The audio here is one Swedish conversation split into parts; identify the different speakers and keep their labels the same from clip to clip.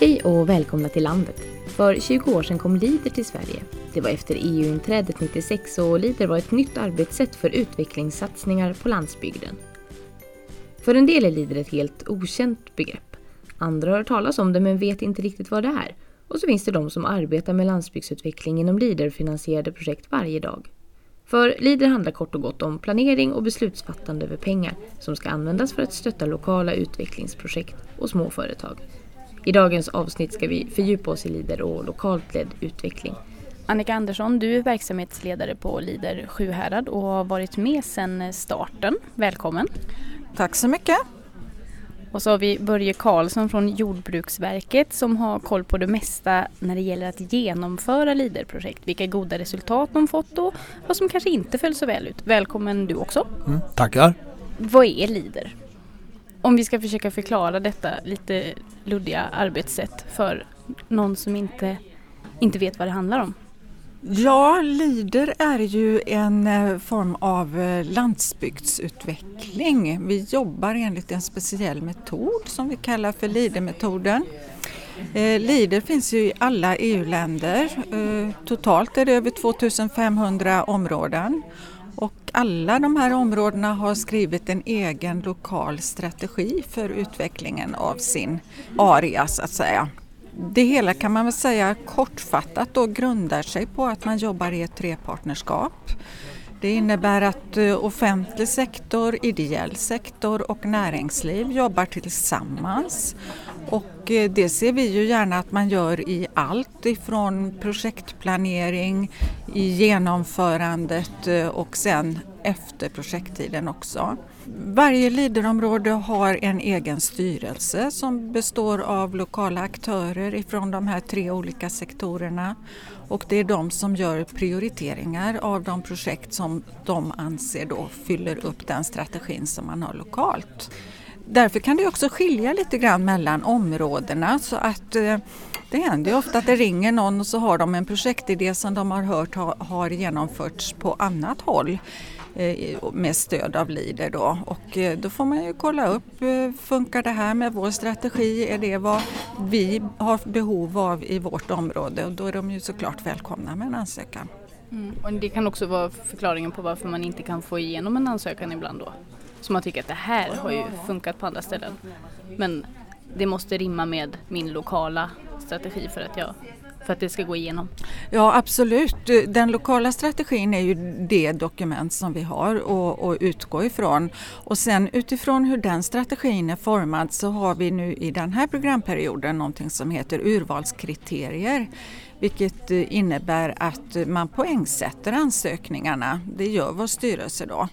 Speaker 1: Hej och välkomna till landet. För 20 år sedan kom Leader till Sverige. Det var efter EU-inträdet 96 och Leader var ett nytt arbetssätt för utvecklingssatsningar på landsbygden. För en del är Leader ett helt okänt begrepp. Andra har hört talas om det men vet inte riktigt vad det är. Och så finns det de som arbetar med landsbygdsutveckling inom Leader-finansierade projekt varje dag. För Leader handlar kort och gott om planering och beslutsfattande över pengar som ska användas för att stötta lokala utvecklingsprojekt och småföretag. I dagens avsnitt ska vi fördjupa oss i Lider och lokalt ledd utveckling. Annika Andersson, du är verksamhetsledare på Lider Sjuhärad och har varit med sedan starten. Välkommen!
Speaker 2: Tack så mycket!
Speaker 1: Och så har vi Börje Karlsson från Jordbruksverket som har koll på det mesta när det gäller att genomföra LIDER-projekt. Vilka goda resultat de fått och vad som kanske inte föll så väl ut. Välkommen du också!
Speaker 3: Mm, tackar!
Speaker 1: Vad är LIDER? Om vi ska försöka förklara detta lite luddiga arbetssätt för någon som inte, inte vet vad det handlar om.
Speaker 2: Ja, LIDER är ju en eh, form av eh, landsbygdsutveckling. Vi jobbar enligt en speciell metod som vi kallar för LIDER-metoden. Eh, LIDER finns ju i alla EU-länder. Totalt är det över 2500 områden och alla de här områdena har skrivit en egen lokal strategi för utvecklingen av sin area så att säga. Det hela kan man väl säga kortfattat då grundar sig på att man jobbar i ett trepartnerskap. Det innebär att eh, offentlig sektor, ideell sektor och näringsliv jobbar tillsammans. Och eh, det ser vi ju gärna att man gör i allt ifrån projektplanering, i genomförandet eh, och sen efter projekttiden också. Varje Leaderområde har en egen styrelse som består av lokala aktörer ifrån de här tre olika sektorerna och det är de som gör prioriteringar av de projekt som de anser då fyller upp den strategin som man har lokalt. Därför kan det också skilja lite grann mellan områdena så att eh, det händer ju ofta att det ringer någon och så har de en projektidé som de har hört har genomförts på annat håll. Eh, med stöd av Leader. då. Och eh, då får man ju kolla upp, eh, funkar det här med vår strategi? Är det vad vi har behov av i vårt område? Och då är de ju såklart välkomna med en ansökan.
Speaker 1: Mm. Och det kan också vara förklaringen på varför man inte kan få igenom en ansökan ibland då? Så man tycker att det här har ju funkat på andra ställen. Men det måste rimma med min lokala strategi för att jag för att det ska gå igenom?
Speaker 2: Ja absolut. Den lokala strategin är ju det dokument som vi har att utgå ifrån. Och sen utifrån hur den strategin är formad så har vi nu i den här programperioden någonting som heter urvalskriterier. Vilket innebär att man poängsätter ansökningarna. Det gör vår styrelse då.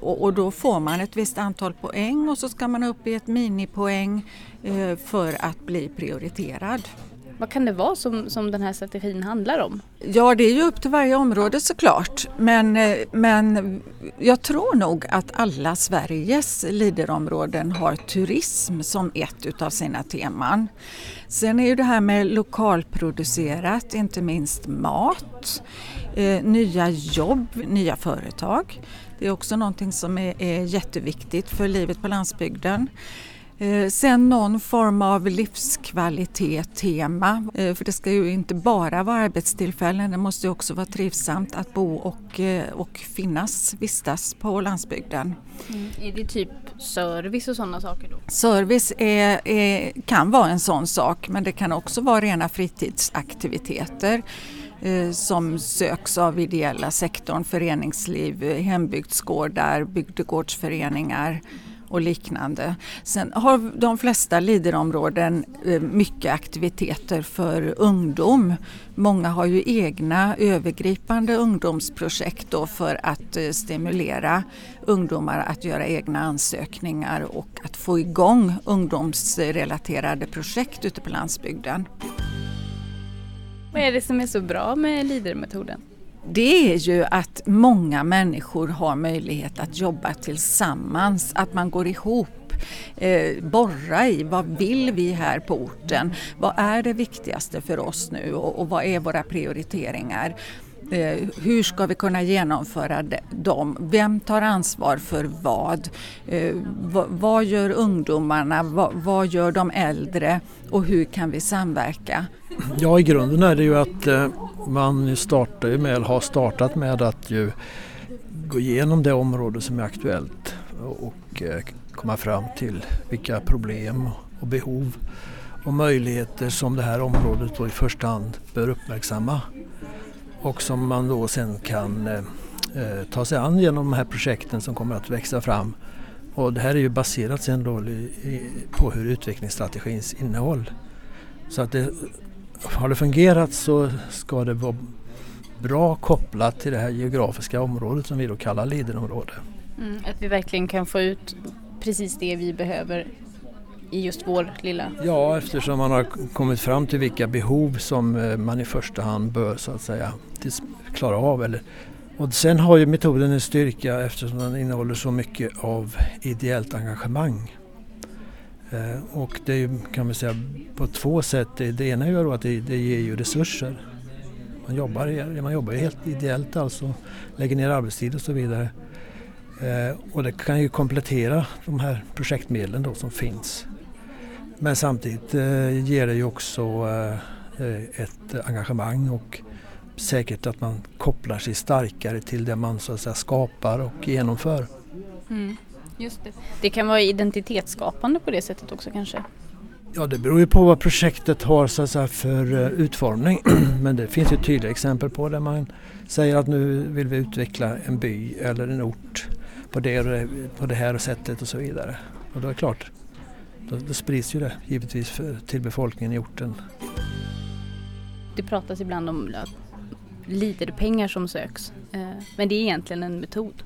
Speaker 2: Och, då får man ett visst antal poäng och så ska man upp i ett minipoäng eh, för att bli prioriterad.
Speaker 1: Vad kan det vara som, som den här strategin handlar om?
Speaker 2: Ja, det är ju upp till varje område såklart. Men, eh, men jag tror nog att alla Sveriges Leaderområden har turism som ett utav sina teman. Sen är ju det här med lokalproducerat, inte minst mat, eh, nya jobb, nya företag. Det är också någonting som är, är jätteviktigt för livet på landsbygden. Eh, sen någon form av livskvalitet-tema. Eh, för det ska ju inte bara vara arbetstillfällen, det måste också vara trivsamt att bo och, eh, och finnas, vistas på landsbygden.
Speaker 1: Mm. Är det typ service och sådana saker då?
Speaker 2: Service är, är, kan vara en sån sak men det kan också vara rena fritidsaktiviteter som söks av ideella sektorn, föreningsliv, hembygdsgårdar, bygdegårdsföreningar och liknande. Sen har de flesta Leaderområden eh, mycket aktiviteter för ungdom. Många har ju egna övergripande ungdomsprojekt då för att eh, stimulera ungdomar att göra egna ansökningar och att få igång ungdomsrelaterade projekt ute på landsbygden.
Speaker 1: Vad är det som är så bra med Leadermetoden?
Speaker 2: Det är ju att många människor har möjlighet att jobba tillsammans, att man går ihop eh, borra i vad vill vi här på orten? Vad är det viktigaste för oss nu och, och vad är våra prioriteringar? Eh, hur ska vi kunna genomföra dem? Vem tar ansvar för vad? Eh, vad gör ungdomarna? Vad gör de äldre? Och hur kan vi samverka?
Speaker 3: Ja, i grunden är det ju att eh, man startar med, eller har startat med att ju gå igenom det område som är aktuellt och komma fram till vilka problem och behov och möjligheter som det här området då i första hand bör uppmärksamma och som man då sen kan eh, eh, ta sig an genom de här projekten som kommer att växa fram. Och det här är ju baserat sen då i, på hur utvecklingsstrategins innehåll. Så att det, har det fungerat så ska det vara bra kopplat till det här geografiska området som vi då kallar Leaderområde.
Speaker 1: Mm, att vi verkligen kan få ut precis det vi behöver i just vår lilla...
Speaker 3: Ja, eftersom man har kommit fram till vilka behov som eh, man i första hand bör så att säga klara av. Eller, och sen har ju metoden en styrka eftersom den innehåller så mycket av ideellt engagemang. Eh, och det är ju, kan man säga på två sätt. Det ena är ju att det, det ger ju resurser. Man jobbar, man jobbar helt ideellt alltså, lägger ner arbetstid och så vidare. Eh, och det kan ju komplettera de här projektmedlen då som finns. Men samtidigt eh, ger det ju också eh, ett engagemang och säkert att man kopplar sig starkare till det man så att säga skapar och genomför.
Speaker 1: Mm, just det. det kan vara identitetsskapande på det sättet också kanske?
Speaker 3: Ja det beror ju på vad projektet har så att säga, för uh, utformning. Men det finns ju tydliga exempel på där man säger att nu vill vi utveckla en by eller en ort på det, på det här sättet och så vidare. Och då är det klart, då, då sprids ju det givetvis för, till befolkningen i orten.
Speaker 1: Det pratas ibland om lite pengar som söks, eh, men det är egentligen en metod.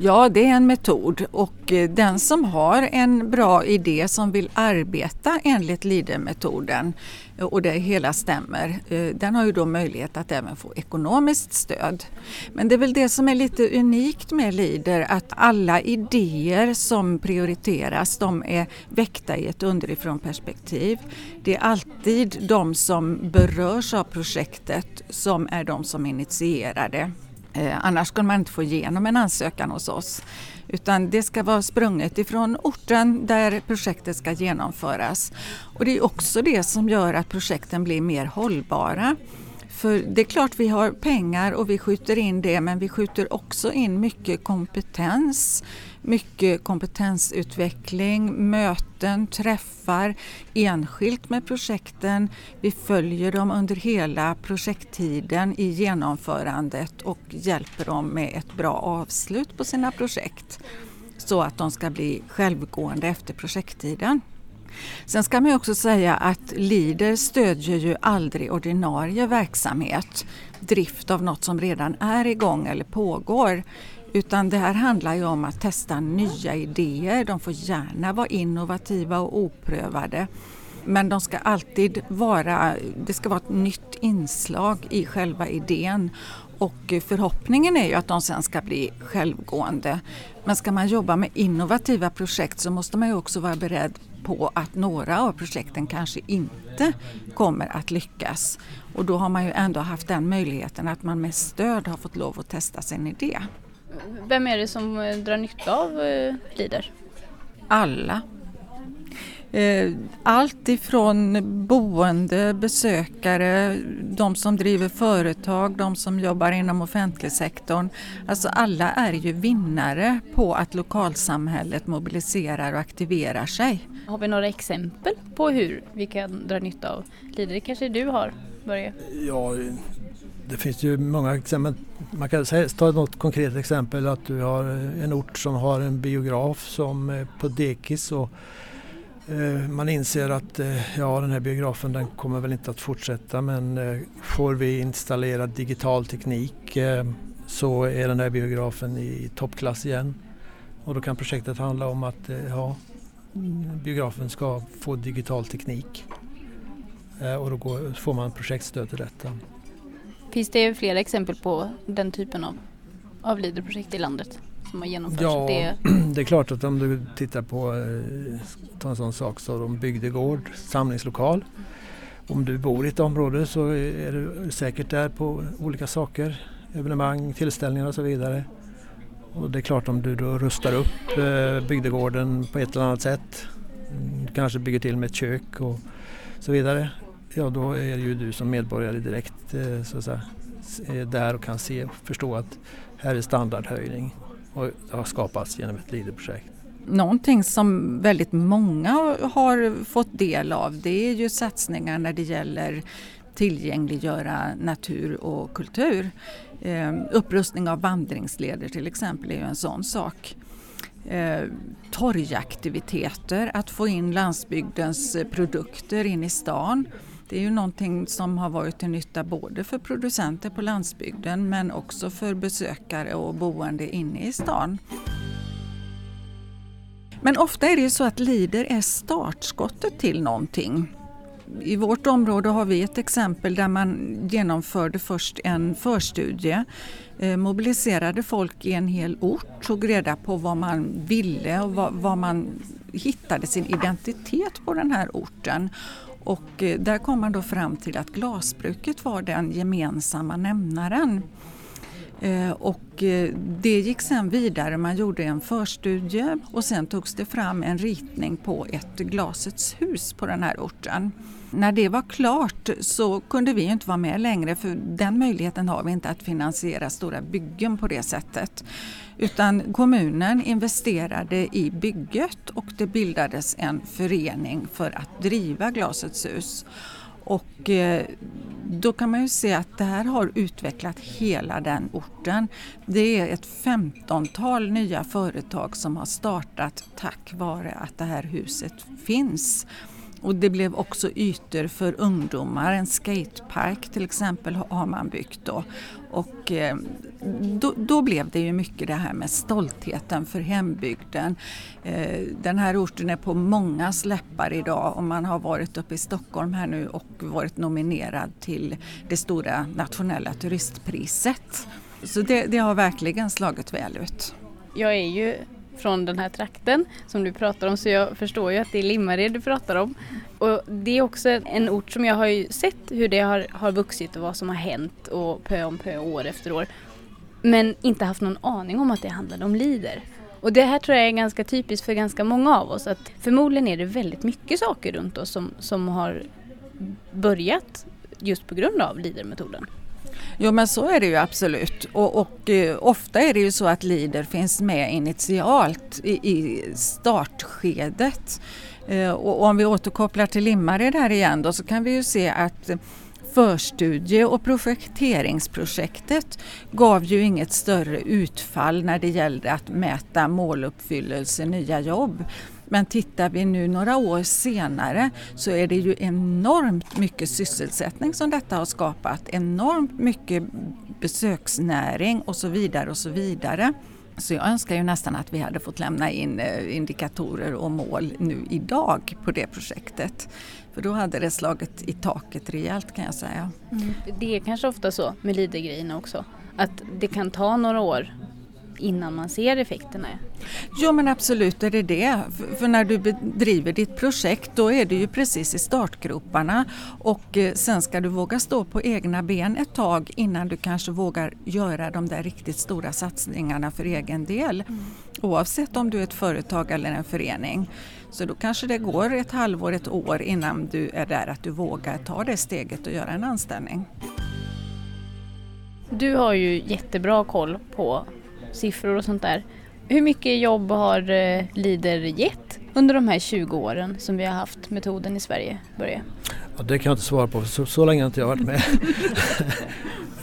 Speaker 2: Ja, det är en metod och eh, den som har en bra idé som vill arbeta enligt LIDE-metoden eh, och det hela stämmer, eh, den har ju då möjlighet att även få ekonomiskt stöd. Men det är väl det som är lite unikt med LIDER att alla idéer som prioriteras de är väckta i ett underifrån perspektiv. Det är alltid de som berörs av projektet som är de som initierar det. Eh, annars skulle man inte få igenom en ansökan hos oss. Utan det ska vara sprunget ifrån orten där projektet ska genomföras. Och det är också det som gör att projekten blir mer hållbara. För det är klart vi har pengar och vi skjuter in det men vi skjuter också in mycket kompetens, mycket kompetensutveckling, möten, träffar enskilt med projekten. Vi följer dem under hela projekttiden i genomförandet och hjälper dem med ett bra avslut på sina projekt så att de ska bli självgående efter projekttiden. Sen ska man också säga att LIDER stödjer ju aldrig ordinarie verksamhet, drift av något som redan är igång eller pågår. Utan det här handlar ju om att testa nya idéer. De får gärna vara innovativa och oprövade. Men de ska alltid vara, det ska vara ett nytt inslag i själva idén. Och förhoppningen är ju att de sen ska bli självgående. Men ska man jobba med innovativa projekt så måste man ju också vara beredd på att några av projekten kanske inte kommer att lyckas. Och då har man ju ändå haft den möjligheten att man med stöd har fått lov att testa sin idé.
Speaker 1: Vem är det som eh, drar nytta av eh, Leader?
Speaker 2: Alla. Eh, allt ifrån boende, besökare, de som driver företag, de som jobbar inom offentligsektorn. Alltså alla är ju vinnare på att lokalsamhället mobiliserar och aktiverar sig.
Speaker 1: Har vi några exempel på hur vi kan dra nytta av Leader? Det kanske du har, Börje?
Speaker 3: Ja, det finns ju många exempel. Man kan ta något konkret exempel att du har en ort som har en biograf som är på dekis och Eh, man inser att eh, ja, den här biografen den kommer väl inte att fortsätta men eh, får vi installera digital teknik så är den här biografen i toppklass igen. Och då kan projektet handla om att ja, biografen ska få digital teknik och då får man projektstöd till detta.
Speaker 1: Finns det flera exempel på den typen av, av LIDER-projekt i landet som har genomförts?
Speaker 3: Ja, det... det är klart att om du tittar på eh, ta en sån sak de bygdegård, samlingslokal Om du bor i ett område så är du säkert där på olika saker, evenemang, tillställningar och så vidare. Och det är klart om du då rustar upp eh, bygdegården på ett eller annat sätt, mm, kanske bygger till med ett kök och så vidare, ja då är ju du som medborgare direkt eh, så att säga, där och kan se och förstå att här är standardhöjning och det har skapats genom ett Leaderprojekt.
Speaker 2: Någonting som väldigt många har fått del av det är ju satsningar när det gäller tillgängliggöra natur och kultur. Eh, upprustning av vandringsleder till exempel är ju en sån sak. Eh, torgaktiviteter, att få in landsbygdens produkter in i stan. Det är ju någonting som har varit till nytta både för producenter på landsbygden men också för besökare och boende inne i stan. Men ofta är det ju så att Lider är startskottet till någonting. I vårt område har vi ett exempel där man genomförde först en förstudie, eh, mobiliserade folk i en hel ort, tog reda på vad man ville och vad, man hittade sin identitet på den här orten. Och eh, där kom man då fram till att glasbruket var den gemensamma nämnaren. Eh, och eh, det gick sen vidare, man gjorde en förstudie och sen togs det fram en ritning på ett glasets hus på den här orten. När det var klart så kunde vi inte vara med längre för den möjligheten har vi inte att finansiera stora byggen på det sättet. Utan kommunen investerade i bygget och det bildades en förening för att driva Glasets hus. Och eh, då kan man ju se att det här har utvecklat hela den orten. Det är ett femtontal nya företag som har startat tack vare att det här huset finns. Och det blev också ytor för ungdomar, en skatepark till exempel har man byggt då. Och eh, då, då, blev det ju mycket det här med stoltheten för hembygden. Eh, den här orten är på många släppar idag och man har varit uppe i Stockholm här nu och varit nominerad till det stora nationella turistpriset. Så det, det har verkligen slagit väl ut.
Speaker 4: Jag är ju från den här trakten som du pratar om så jag förstår ju att det är Limmared du pratar om. Och det är också en ort som jag har ju sett hur det har, har vuxit och vad som har hänt och pö om pö år efter år. Men inte haft någon aning om att det handlade om Lider. Och det här tror jag är ganska typiskt för ganska många av oss att förmodligen är det väldigt mycket saker runt oss som, som har börjat just på grund av lidermetoden.
Speaker 2: Jo men så är det ju absolut och, och eh, ofta är det ju så att LIDER finns med initialt i, i startskedet. Eh, och, och om vi återkopplar till Limmared här igen då så kan vi ju se att förstudie och projekteringsprojektet gav ju inget större utfall när det gällde att mäta måluppfyllelse, nya jobb. Men tittar vi nu några år senare så är det ju enormt mycket sysselsättning som detta har skapat. Enormt mycket besöksnäring och så vidare och så vidare. Så jag önskar ju nästan att vi hade fått lämna in eh, indikatorer och mål nu idag på det projektet. För då hade det slagit i taket rejält kan jag säga.
Speaker 4: Mm. Det är kanske ofta så med Lidegrejerna också. Att det kan ta några år innan man ser effekterna?
Speaker 2: Ja men absolut är det det. För när du bedriver ditt projekt då är du ju precis i startgroparna och eh, sen ska du våga stå på egna ben ett tag innan du kanske vågar göra de där riktigt stora satsningarna för egen del. Mm. Oavsett om du är ett företag eller en förening. Så då kanske det går ett halvår, ett år innan du är där att du vågar ta det steget och göra en anställning.
Speaker 4: Du har ju jättebra koll på siffror och sånt där. Hur mycket jobb har eh, Lider gett under de här 20 åren som vi har haft metoden i Sverige? Börje?
Speaker 3: Ja, det kan jag inte svara på, så, så länge har inte jag varit med.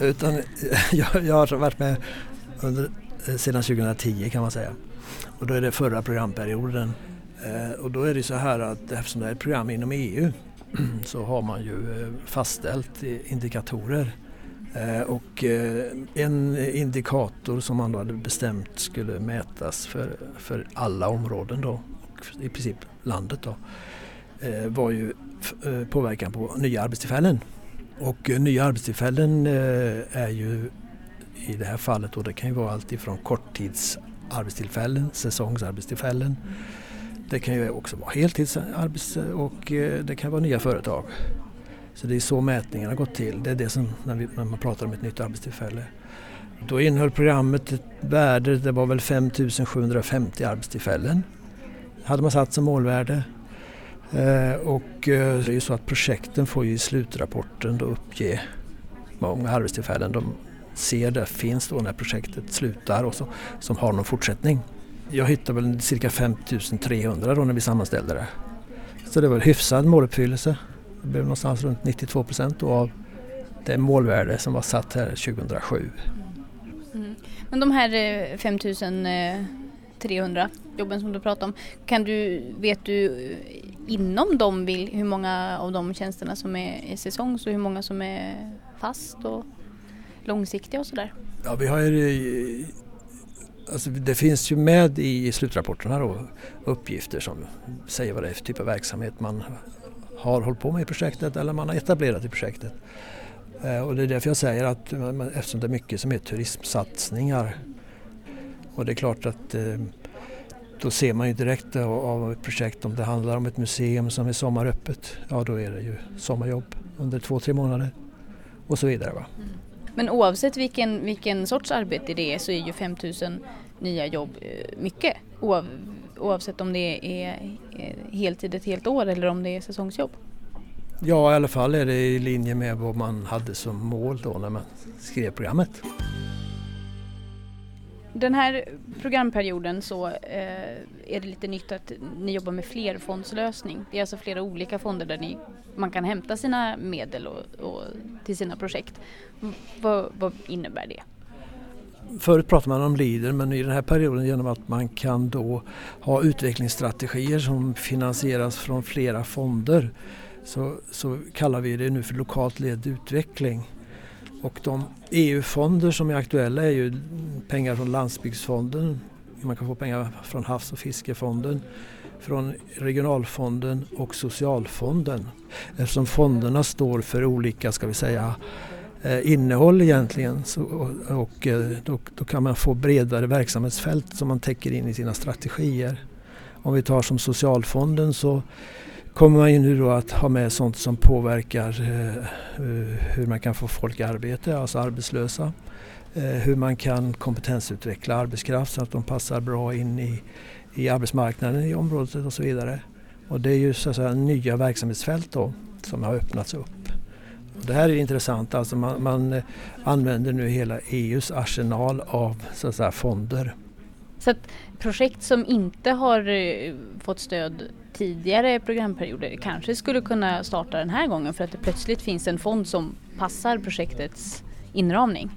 Speaker 3: Utan jag, jag har varit med under, eh, sedan 2010 kan man säga. Och då är det förra programperioden. Eh, och då är det så här att eftersom det är ett program inom EU så har man ju eh, fastställt indikatorer Eh, Eh, och eh, en indikator som man då hade bestämt skulle mätas för, för alla områden då, och i princip landet då, eh, var ju påverkan på nya arbetstillfällen. Och nya arbetstillfällen är ju i det här fallet då, det kan ju vara allt ifrån korttidsarbetstillfällen, säsongsarbetstillfällen. Det kan ju också vara heltidsarbets och det kan vara nya företag. Så det är så mätningarna har gått till. Det är det som när, vi, när man pratar om ett nytt arbetstillfälle. Då innehöll programmet ett värde, det var väl 5750 arbetstillfällen. hade man satt som målvärde. Eh, och eh, det är ju så att projekten får ju i slutrapporten då uppge hur många arbetstillfällen de ser det finns då när projektet slutar och så, som har någon fortsättning. Jag hittade väl cirka 5300 då när vi sammanställde det. Så det var hyfsad måluppfyllelse. Det blev någonstans runt 92 procent av det målvärde som var satt här 2007.
Speaker 4: Mm. Men de här 5300 eh, jobben som du pratar om, kan du, vet du inom dem hur många av de tjänsterna som är säsongs och hur många som är fast och långsiktiga och sådär?
Speaker 3: Ja, vi har ju, alltså det finns ju med i slutrapporterna då, uppgifter som säger vad det är för typ av verksamhet man har hållit på med i projektet eller man har etablerat i projektet. Eh, och det är därför jag säger att eftersom det är mycket som är turismsatsningar och det är klart att eh, då ser man ju direkt av ett projekt om det handlar om ett museum som är sommaröppet. Ja då är det ju sommarjobb under två, tre månader och så vidare. Va? Mm.
Speaker 4: Men oavsett vilken, vilken sorts arbete det är så är ju 5000 nya jobb eh, mycket. Oav, oavsett om det är heltid ett helt år eller om det är säsongsjobb.
Speaker 3: Ja, i alla fall är det i linje med vad man hade som mål då när man skrev programmet.
Speaker 4: Den här programperioden så eh, är det lite nytt att ni jobbar med flerfondslösning. Det är alltså flera olika fonder där ni, man kan hämta sina medel och, och till sina projekt. vad, vad innebär det?
Speaker 3: Förut pratade man om LIDER men i den här perioden genom att man kan då ha utvecklingsstrategier som finansieras från flera fonder så, så kallar vi det nu för lokalt ledd utveckling. Och de EU-fonder som är aktuella är ju pengar från landsbygdsfonden, man kan få pengar från havs och fiskefonden, från regionalfonden och socialfonden. Eftersom fonderna står för olika, ska vi säga, Eh, innehåll egentligen så, och, och eh, då, då, kan man få bredare verksamhetsfält som man täcker in i sina strategier. Om vi tar som socialfonden så kommer man ju nu då att ha med sånt som påverkar eh, eh, hur man kan få folk i arbete, alltså arbetslösa. Eh, hur man kan kompetensutveckla arbetskraft så att de passar bra in i, i arbetsmarknaden i området och så vidare. Och det är ju så att säga nya verksamhetsfält då som har öppnats upp. Det här är intressant, alltså man, man eh, använder nu hela EUs arsenal av så att säga, fonder.
Speaker 4: Så att projekt som inte har eh, fått stöd tidigare programperioder kanske skulle kunna starta den här gången för att det plötsligt finns en fond som passar projektets inramning?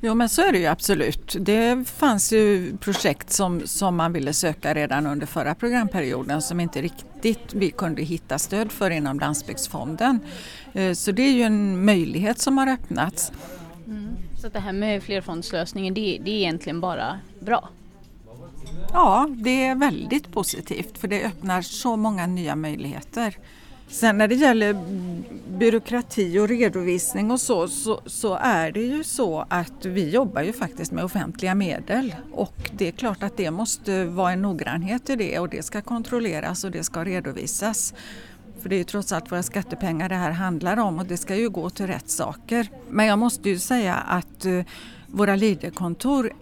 Speaker 2: Jo men så är det ju absolut. Det fanns ju projekt som, som man ville söka redan under förra programperioden som inte riktigt vi kunde hitta stöd för inom Landsbygdsfonden. Eh, så det är ju en möjlighet som har öppnats.
Speaker 4: Mm. Så det här med flerfondslösningen det, det är egentligen bara bra?
Speaker 2: Ja, det är väldigt positivt för det öppnar så många nya möjligheter. Sen när det gäller byråkrati och redovisning och så, så, så, är det ju så att vi jobbar ju faktiskt med offentliga medel och det är klart att det måste vara en noggrannhet i det och det ska kontrolleras och det ska redovisas. För det är ju trots allt våra skattepengar det här handlar om och det ska ju gå till rätt saker. Men jag måste ju säga att eh, våra Leaderkontor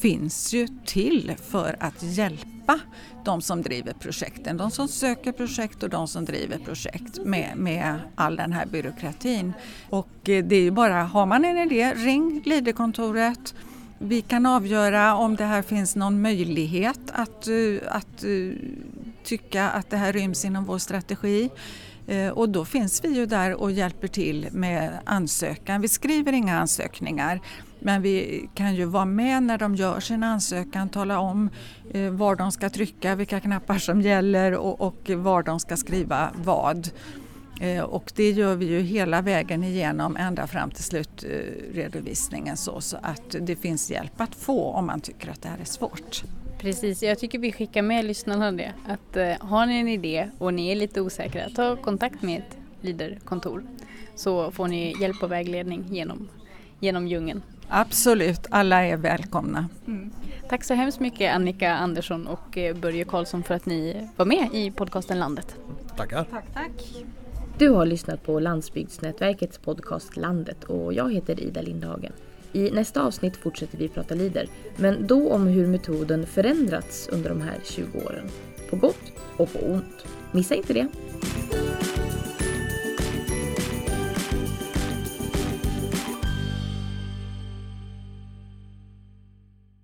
Speaker 2: finns ju till för att hjälpa de som driver projekten, de som söker projekt och de som driver projekt med, med all den här byråkratin. Och eh, det är ju bara, har man en idé, ring Glidekontoret. Vi kan avgöra om det här finns någon möjlighet att, eh, att eh, tycka att det här ryms inom vår strategi. Och då finns vi ju där och hjälper till med ansökan. Vi skriver inga ansökningar men vi kan ju vara med när de gör sin ansökan, tala om eh, var de ska trycka, vilka knappar som gäller och, och var de ska skriva vad. Eh, och det gör vi ju hela vägen igenom ända fram till slutredovisningen så, så att det finns hjälp att få om man tycker att det här är svårt.
Speaker 4: Precis, jag tycker vi skickar med lyssnarna det. Att eh, har ni en idé och ni är lite osäkra, ta kontakt med ett Leaderkontor så får ni hjälp och vägledning genom, genom djungeln.
Speaker 2: Absolut, alla är välkomna. Mm.
Speaker 4: Tack så hemskt mycket Annika Andersson och eh, Börje Karlsson för att ni var med i podcasten Landet.
Speaker 3: Tackar.
Speaker 2: Tack, tack.
Speaker 1: Du har lyssnat på Landsbygdsnätverkets podcast Landet och jag heter Ida Lindhagen. I nästa avsnitt fortsätter vi prata Lider, men då om hur metoden förändrats under de här 20 åren. På gott och på ont. Missa inte det!